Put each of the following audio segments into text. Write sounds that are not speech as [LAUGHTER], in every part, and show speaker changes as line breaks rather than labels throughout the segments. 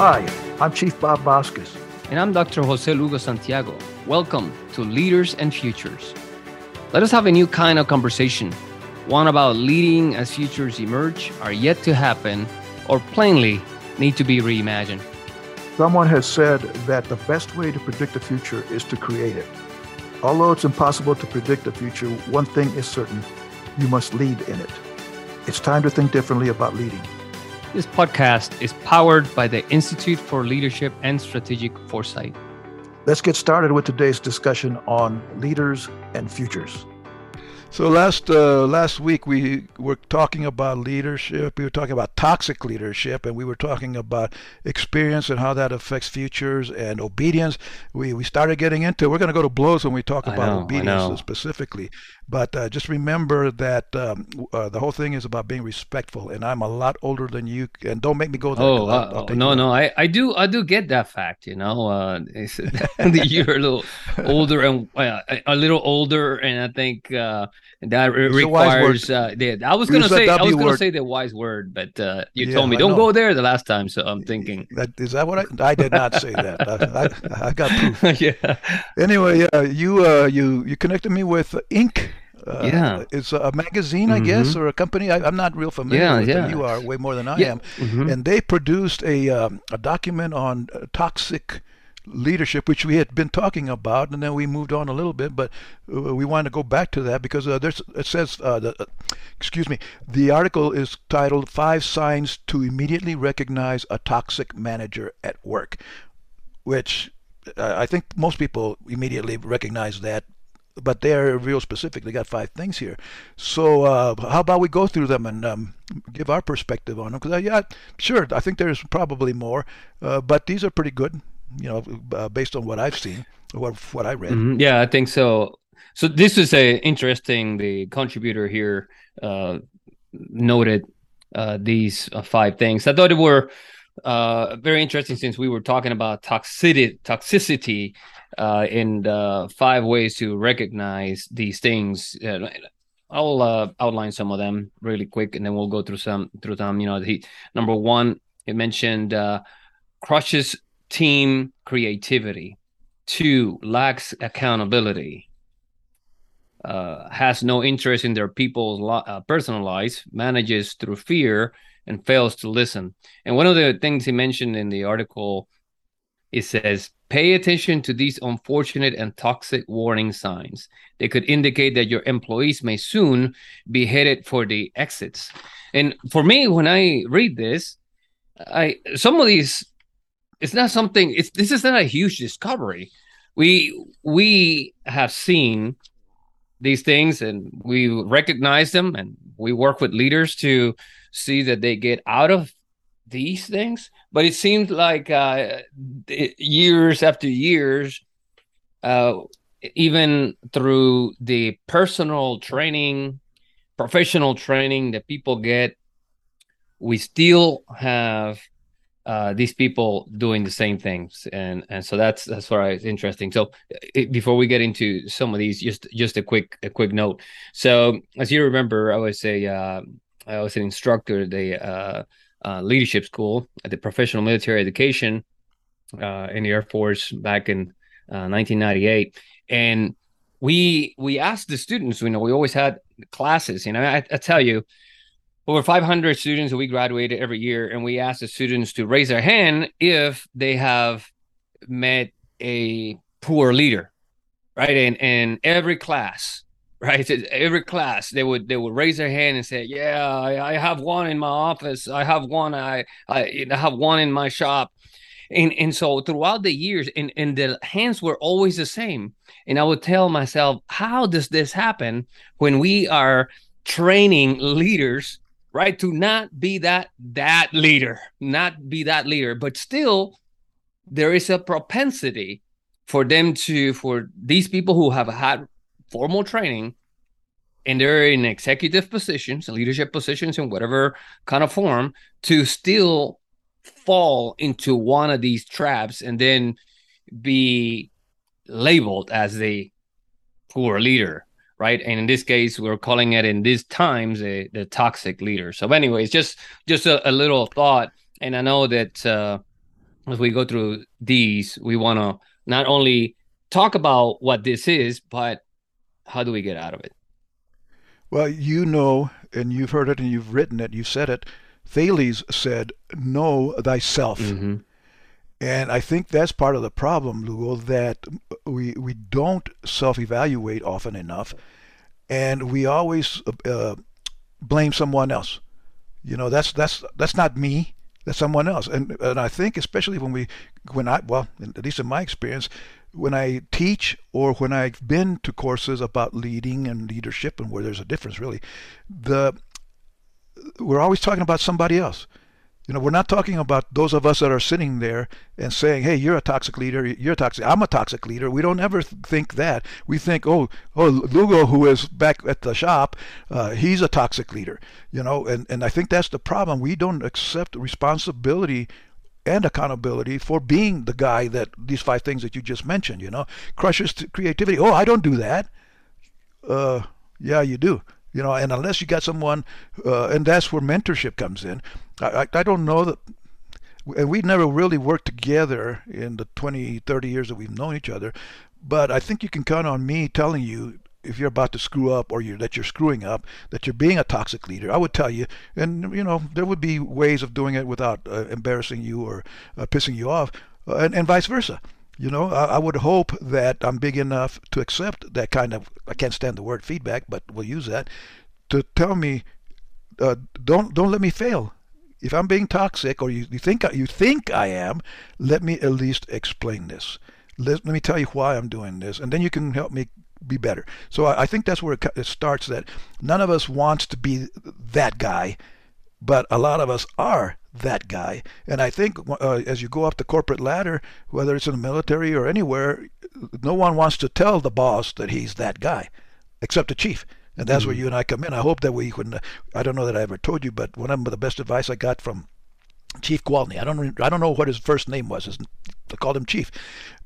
Hi, I'm Chief Bob Vasquez.
And I'm Dr. Jose Lugo Santiago. Welcome to Leaders and Futures. Let us have a new kind of conversation, one about leading as futures emerge, are yet to happen, or plainly need to be reimagined.
Someone has said that the best way to predict the future is to create it. Although it's impossible to predict the future, one thing is certain you must lead in it. It's time to think differently about leading.
This podcast is powered by the Institute for Leadership and Strategic Foresight.
Let's get started with today's discussion on leaders and futures.
So last uh, last week we were talking about leadership. We were talking about toxic leadership, and we were talking about experience and how that affects futures and obedience. We we started getting into. We're going to go to blows when we talk about
know,
obedience specifically. But uh, just remember that um, uh, the whole thing is about being respectful. And I'm a lot older than you, and don't make me go there.
Oh I'll, I'll no, no, I, I do I do get that fact. You know, uh, [LAUGHS] you're a little [LAUGHS] older and uh, a little older, and I think that requires. Uh, I was gonna say I was gonna say the wise word, but uh, you yeah, told me don't go there the last time, so I'm thinking.
That, is that what I? I did not say that. I, I, I got proof. [LAUGHS] yeah. Anyway, uh, you uh, you you connected me with Ink.
Uh, yeah,
it's a magazine, I mm-hmm. guess, or a company. I, am not real familiar yeah, with yeah. them. You are way more than I yeah. am. Mm-hmm. And they produced a um, a document on uh, toxic leadership, which we had been talking about, and then we moved on a little bit, but uh, we want to go back to that because uh, there's it says, uh, the, uh, excuse me, the article is titled Five Signs to Immediately Recognize a Toxic Manager at Work, which uh, I think most people immediately recognize that. But they're real specific. They got five things here. So uh, how about we go through them and um, give our perspective on them? Because yeah, sure, I think there's probably more, but these are pretty good you know, uh, based on what I've seen, what what I read.
Mm-hmm. Yeah, I think so. So this is a interesting. The contributor here uh, noted uh, these uh, five things. I thought it were uh, very interesting since we were talking about toxicity, toxicity, uh, and five ways to recognize these things. I'll outline some of them really quick, and then we'll go through some through them. You know, the number one, it mentioned uh, crushes team creativity. Two, lacks accountability. Uh, has no interest in their people's lo- uh, personal lives, manages through fear, and fails to listen. And one of the things he mentioned in the article, it says, pay attention to these unfortunate and toxic warning signs. They could indicate that your employees may soon be headed for the exits. And for me, when I read this, I some of these it's not something it's this is not a huge discovery. We we have seen these things and we recognize them and we work with leaders to see that they get out of these things. But it seems like uh, years after years uh, even through the personal training professional training that people get we still have uh, these people doing the same things, and and so that's that's why it's interesting. So it, before we get into some of these, just just a quick a quick note. So as you remember, I was a uh, I was an instructor at the uh, uh, leadership school at the professional military education uh, in the Air Force back in 1998, uh, and we we asked the students. You know, we always had classes. You know, I, I tell you over 500 students we graduated every year, and we asked the students to raise their hand if they have met a poor leader, right? And and every class, [LAUGHS] right? Every class, they would they would raise their hand and say, "Yeah, I, I have one in my office. I have one. I I, I have one in my shop." And and so throughout the years, and and the hands were always the same. And I would tell myself, how does this happen when we are training leaders right? To not be that that leader, not be that leader, but still there is a propensity for them to for these people who have had formal training and they're in executive positions, and leadership positions in whatever kind of form, to still fall into one of these traps and then be labeled as the poor leader right? And in this case, we're calling it in these times a, the toxic leader. So, anyways, just just a, a, little thought, and I know that uh, as we go through these, we want to not only talk about what this is, but how do we get out of it?
Well, you know, and you've heard it and you've written it, you've said it. Thales said, Know thyself. Mm-hmm. And I think that's part of the problem, Lugo, that we, we don't self evaluate often enough. And we always uh, blame someone else. You know, that's that's that's not me. That's someone else. And and I think especially when we when I well, at least in my experience, when I teach or when I've been to courses about leading and leadership and where there's a difference really, the we're always talking about somebody else. You know, we're not talking about those of us that are sitting there and saying, "Hey, you're a toxic leader. You're toxic. I'm a toxic leader." We don't ever think that. We think, "Oh, oh, Lugo, who is back at the shop, uh, he's a toxic leader." You know, and and I think that's the problem. We don't accept responsibility and accountability for being the guy that these five things that you just mentioned. You know, crushes creativity. Oh, I don't do that. Uh, yeah, you do you know and unless you got someone uh, and that's where mentorship comes in I, I, don't know that and we never really worked together in the 20 30 years that we've known each other but i think you can count on me telling you if you're about to screw up or you're, that you're screwing up that you're being a toxic leader i would tell you and you know there would be ways of doing it without uh, embarrassing you or uh, pissing you off uh, and, and vice versa you know, I, I, would hope that I'm big enough to accept that kind of, I can't stand the word feedback, but we'll use that, to tell me, uh, don't, don't let me fail. If I'm being toxic or you, you, think, you think I am, let me at least explain this. Let, let me tell you why I'm doing this, and then you can help me be better. So I, I think that's where it, it starts that none of us wants to be that guy, but a lot of us are that guy. And I think uh, as you go up the corporate ladder, whether it's in the military or anywhere, no one wants to tell the boss that he's that guy, except the chief. And that's mm-hmm. where you and I come in. I hope that we can. I don't know that I ever told you, but one of the best advice I got from Chief Gwaltney. I don't. I don't know what his first name was. His, I called him Chief,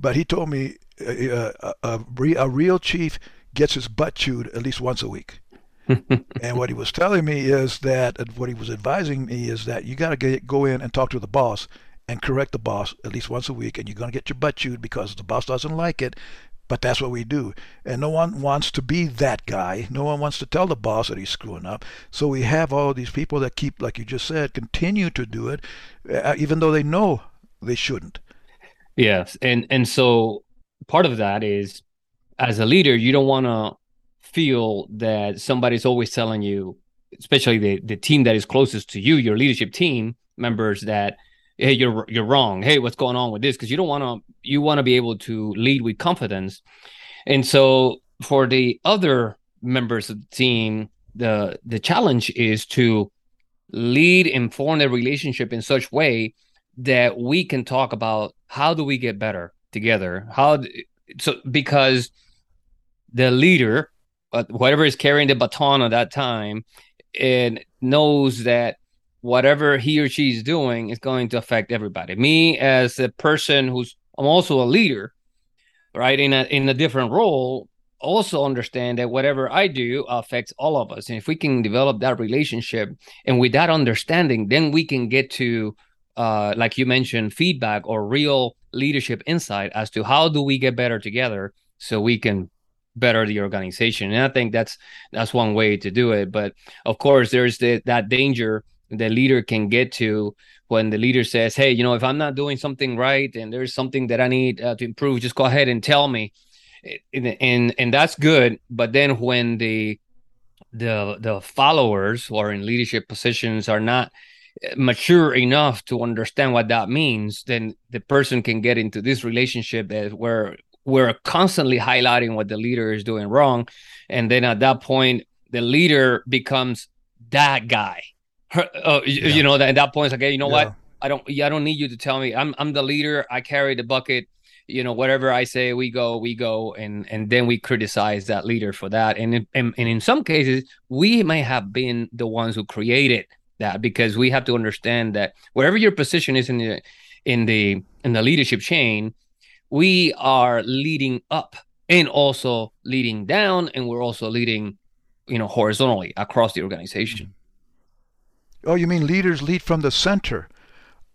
but he told me uh, a, a, a real chief gets his butt chewed at least once a week. [LAUGHS] and what he was telling me is that what he was advising me is that you got to go in and talk to the boss and correct the boss at least once a week, and you're going to get your butt chewed because the boss doesn't like it. But that's what we do. And no one wants to be that guy. No one wants to tell the boss that he's screwing up. So we have all these people that keep, like you just said, continue to do it, uh, even though they know they shouldn't.
Yes. And, and so part of that is as a leader, you don't want to feel that somebody's always telling you, especially the, the team that is closest to you, your leadership team members, that hey, you're you're wrong. Hey, what's going on with this? Because you don't want to you want to be able to lead with confidence. And so for the other members of the team, the the challenge is to lead and form a relationship in such way that we can talk about how do we get better together how so because the leader uh, whatever is carrying the baton at that time and knows that whatever he or she is doing is going to affect everybody. Me as a person who's I'm also a leader, right? In a in a different role, also understand that whatever I do affects all of us. And if we can develop that relationship and with that understanding, then we can get to uh like you mentioned, feedback or real leadership insight as to how do we get better together so we can better the organization and i think that's that's one way to do it but of course there's the, that danger the leader can get to when the leader says hey you know if i'm not doing something right and there's something that i need uh, to improve just go ahead and tell me. And, and and that's good but then when the the the followers who are in leadership positions are not mature enough to understand what that means then the person can get into this relationship that where we're constantly highlighting what the leader is doing wrong. And then at that point the leader becomes that guy uh, yeah. you know that at that point it's like hey, you know yeah. what i don't i don't need you to tell me. I'm i'm the leader. I carry the bucket. You know whatever i say we go we go. And and then we criticize that leader for that. And in, and, and in some cases we may have been the ones who created that because we have to understand that wherever your position is in the in the in the leadership chain we are leading up and also leading down and we're also leading you know horizontally across the organization
oh you mean leaders lead from the center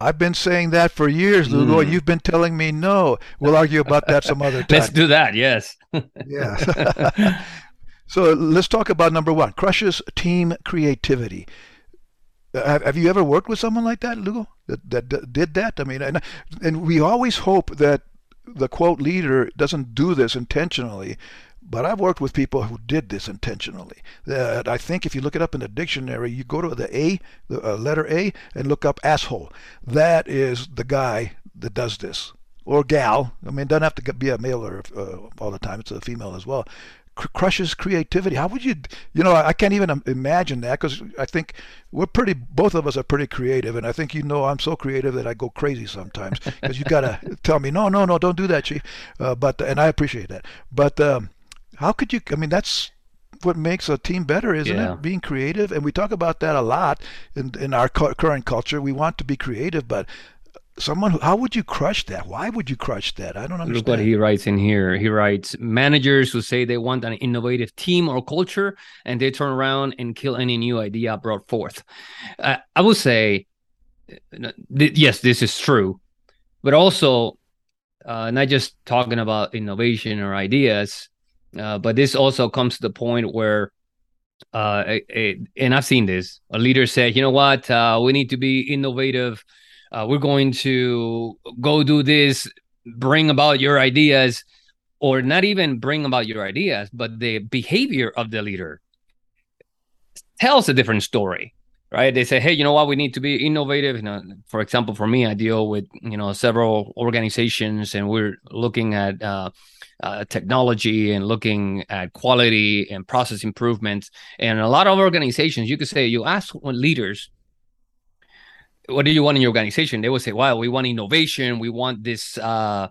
I've been saying that for years, Lugo, mm. you've been telling me no. We'll argue about that some other [LAUGHS] time.
Let's do that. Yes. [LAUGHS]
yeah. [LAUGHS] so let's talk about number one: crushes team creativity. Uh, have, have you ever worked with someone like that, Lugo? That, that, that did that? I mean, and, and we always hope that the quote leader doesn't do this intentionally, but I've worked with people who did this intentionally. That I think if you look it up in the dictionary, you go to the A, the uh, letter A, and look up asshole. That is the guy that does this. Or gal. I mean, it doesn't have to be a male or uh, all the time. It's a female as well. C- crushes creativity. How would you, you know, I can't even imagine that because I think we're pretty, both of us are pretty creative. And I think you know I'm so creative that I go crazy sometimes because you got to [LAUGHS] tell me, no, no, no, don't do that, Chief. Uh, but, and I appreciate that. But, um, how could you? I mean, that's what makes a team better, isn't yeah. it? Being creative, and we talk about that a lot in in our cu- current culture. We want to be creative, but someone who, how would you crush that why would you crush that i don't understand
look what he writes in here he writes managers who say they want an innovative team or culture and they turn around and kill any new idea brought forth uh, i would say th- yes this is true but also uh, not just talking about innovation or ideas uh, but this also comes to the point where, uh, it, and I've seen this, a leader said, you know what, uh, we need to be innovative. Uh, we're going to go do this, bring about your ideas, or not even bring about your ideas, but the behavior of the leader tells a different story right? They say hey you know what? We need to be innovative. You know for example for me i deal with you know several organizations and we're looking at uh, uh, technology and looking at quality and process improvements. And a lot of organizations, you could say, you ask leaders, what do you want in your organization? They will say, well, we want innovation. We want this, uh,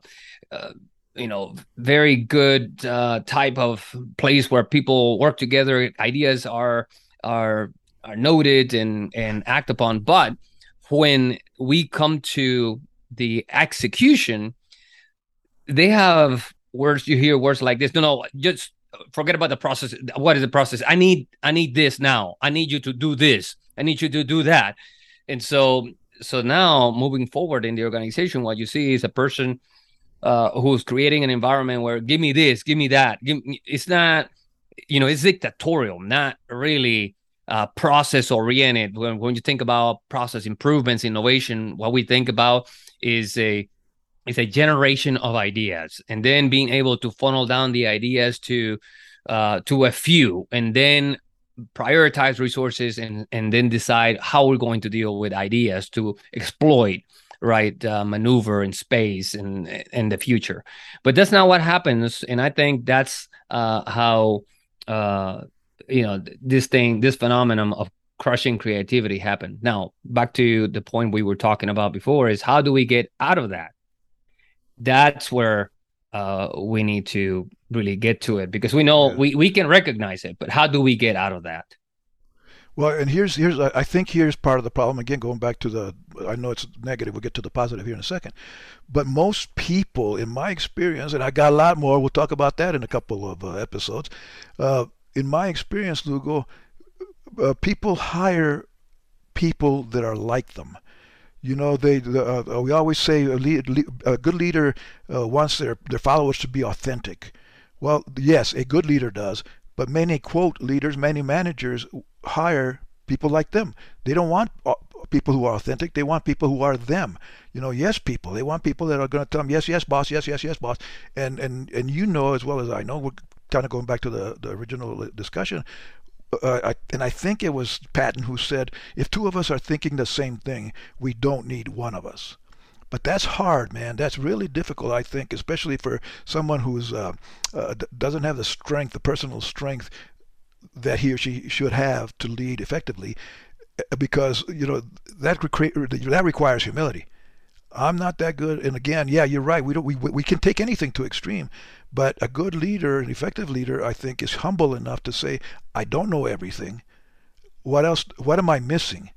uh, you know, very good uh, type of place where people work together. Ideas are are are noted and and act upon. But when we come to the execution, they have words you hear words like this. No no just forget about the process. What is the process? I need i need this now. I need you to do this. I need you to do that. And so so now moving forward in the organization what you see is a person uh, who's creating an environment where give me this give me that. Give me, it's not you know it's dictatorial not really uh, process oriented. When, when you think about process improvements innovation what we think about is a it's a generation of ideas and then being able to funnel down the ideas to uh, to a few and then prioritize resources and and then decide how we're going to deal with ideas to exploit right uh, maneuver in space and in the future. But that's not what happens and i think that's uh, how uh, you know this thing this phenomenon of crushing creativity happened. Now back to the point we were talking about before is how do we get out of that that's where uh, we need to really get to it because we know yeah. we, we can recognize it, but how do we get out of that?
Well, and here's here's I think here's part of the problem. Again, going back to the I know it's negative. We'll get to the positive here in a second, but most people, in my experience, and I got a lot more. We'll talk about that in a couple of uh, episodes. Uh, in my experience, Lugo, uh, people hire people that are like them. You know, they uh, uh, we always say a, lead, a good leader uh, wants their, their followers to be authentic. Well, yes, a good leader does, but many quote leaders, many managers hire people like them. They don't want uh, people who are authentic. They want people who are them. You know, yes people. They want people that are going to tell them, yes, yes, boss, yes, yes, yes, boss. And and and you know as well as I know, we're kind of going back to the the original discussion uh, and I think it was Patton who said, if two of us are thinking the same thing, we don't need one of us. But that's hard, man. That's really difficult, I think, especially for someone who's uh, uh, doesn't have the strength, the personal strength that he or she should have to lead effectively, uh, because you know that that requires humility. I'm not that good. And again, yeah, you're right. We don't we we can take anything to extreme, but a good leader, an effective leader, I think, is humble enough to say, I don't know everything. What else? What am I missing?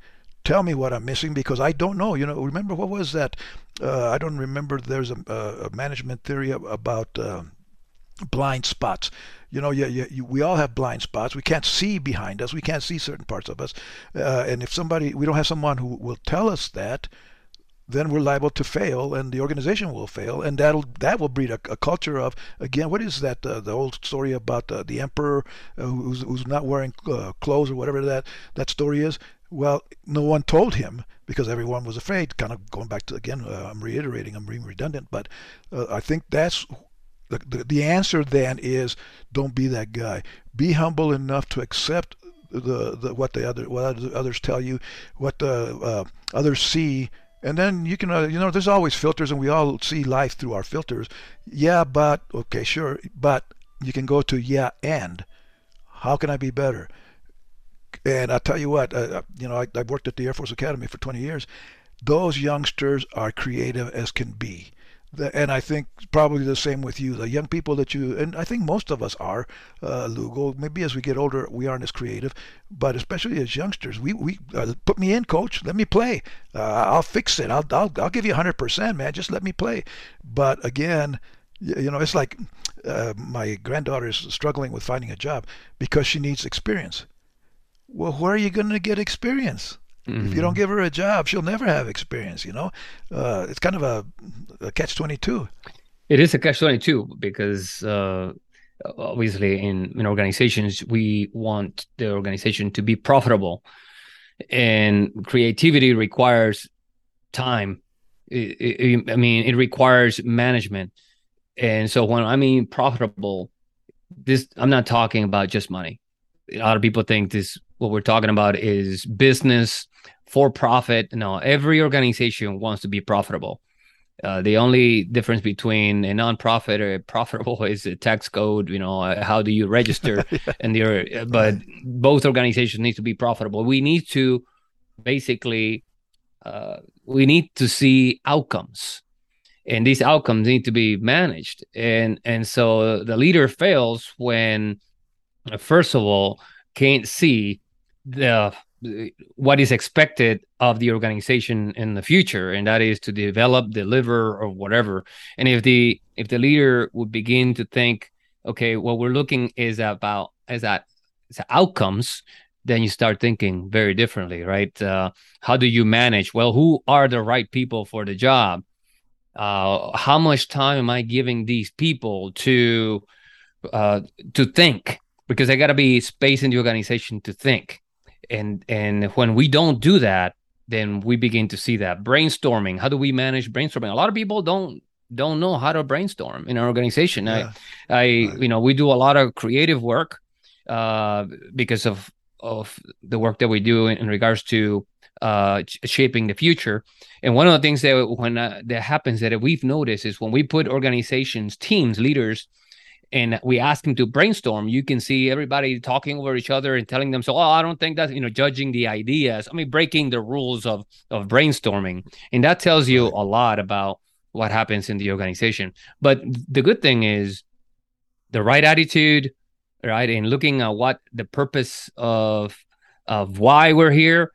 Tell me what I'm missing because I don't know. You know, remember what was that? Uh, I don't remember. There's a, a management theory about uh, blind spots. You know, you, you, you, we all have blind spots. We can't see behind us. We can't see certain parts of us. Uh, and if somebody, we don't have someone who will tell us that, then we're liable to fail, and the organization will fail, and that'll that will breed a, a culture of again, what is that? Uh, the old story about uh, the emperor uh, who's, who's not wearing uh, clothes or whatever that that story is. Well, no one told him because everyone was afraid. Kind of going back to again, uh, I'm reiterating, I'm being redundant, but uh, I think that's the, the, the answer then is don't be that guy. Be humble enough to accept the, the what the other what others tell you, what the uh, others see, and then you can uh, you know there's always filters, and we all see life through our filters. Yeah, but okay, sure, but you can go to yeah and how can I be better? And I'll tell you what, uh, uh you know, I, I worked at the Air Force Academy for 20 years. Those youngsters are creative as can be and I think probably the same with you. The young people that you, and I think most of us are, uh, Lugo. Maybe as we get older, we aren't as creative, but especially as youngsters, we we uh, put me in, coach. Let me play. Uh, I'll fix it. I'll I'll I'll give you hundred percent, man. Just let me play. But again, you know, it's like uh, my granddaughter is struggling with finding a job because she needs experience. Well, where are you going to get experience? Mm-hmm. If you don't mm-hmm. give her a job, she'll never have experience. You know, uh, it's kind of a, a catch twenty two.
It is a catch twenty two because uh, obviously in in organizations we want the organization to be profitable, and creativity requires time. It, it, I mean, it requires management, and so when I mean profitable, this I'm not talking about just money. A lot of people think this what we're talking about is business for profit. No, every organization wants to be profitable. Uh, the only difference between a nonprofit or a profitable [LAUGHS] is a tax code. You know, uh, how do you register? [LAUGHS] yeah. And your, but both organizations need to be profitable. We need to basically, uh, we need to see outcomes, and these outcomes need to be managed. And and so the leader fails when, first of all, can't see the what is expected of the organization in the future and that is to develop deliver or whatever. And if the if the leader would begin to think okay what we're looking is about is that is outcomes then you start thinking very differently right? Uh, how do you manage? Well who are the right people for the job? Uh, how much time am i giving these people to uh, to think? Because i got to be space in the organization to think and and when we don't do that then we begin to see that brainstorming. How do we manage brainstorming? A lot of people don't don't know how to brainstorm in our organization. Yeah. i i you know we do a lot of creative work uh because of of the work that we do in, in regards to uh shaping the future. And one of the things that when uh, that happens that we've noticed is when we put organizations teams leaders and we ask him to brainstorm, you can see everybody talking over each other and telling them, so, oh, I don't think that's, you know, judging the ideas. I mean, breaking the rules of, of brainstorming. And that tells you a lot about what happens in the organization. But the good thing is the right attitude, right? And looking at what the purpose of, of why we're here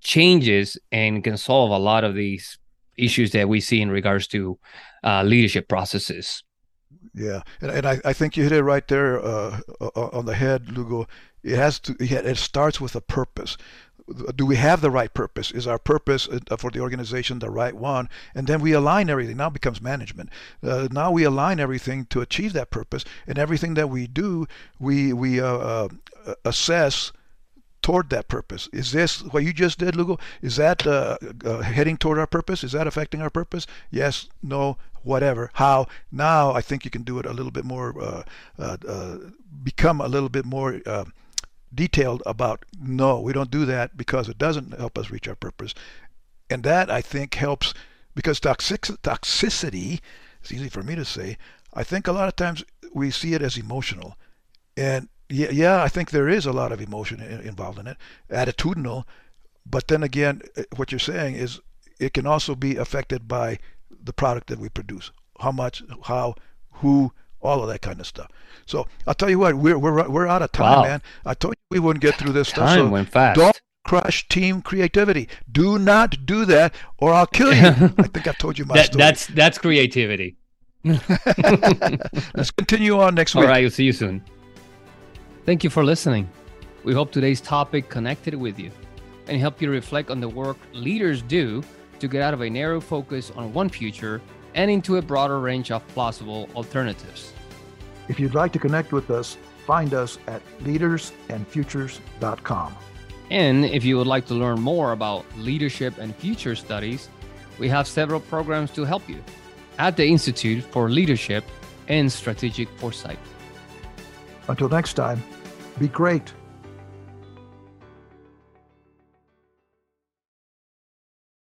changes and can solve a lot of these issues that we see in regards to uh, leadership processes.
Yeah, and, and I, I think you hit it right there uh, on the head, Lugo. It has to. It starts with a purpose. Do we have the right purpose? Is our purpose uh, for the organization the right one? And then we align everything. Now becomes management. Uh, now we align everything to achieve that purpose, and everything that we do, we we uh, uh, assess toward that purpose. Is this what you just did, Lugo? Is that uh, uh, heading toward our purpose? Is that affecting our purpose? Yes, no, whatever. How? Now I think you can do it a little bit more, uh, uh, uh become a little bit more uh, detailed about no, we don't do that because it doesn't help us reach our purpose. And that I think helps because toxic, toxicity, it's easy for me to say, I think a lot of times we see it as emotional. And yeah, yeah, I think there is a lot of emotion involved in it, attitudinal. But then again, uh, what you're saying is it can also be affected by the product that we produce. How much, how, who, all of that kind of stuff. So I'll tell you what, we're we're we're out of time, wow. man. I told you we wouldn't get through this
time
stuff.
Time so went fast.
Don't crush team creativity. Do not do that, or I'll kill you. [LAUGHS] I think I've told you my
that,
story.
That's that's creativity. [LAUGHS] [LAUGHS]
Let's continue on next week.
All right, we'll see you soon. Thank you for listening. We hope today's topic connected with you and helped you reflect on the work leaders do to get out of a narrow focus on one future and into a broader range of plausible alternatives.
If you'd like to connect with us, find us at leadersandfutures.com.
And if you would like to learn more about leadership and future studies, we have several programs to help you at the Institute for Leadership and Strategic Foresight.
Until next time, be great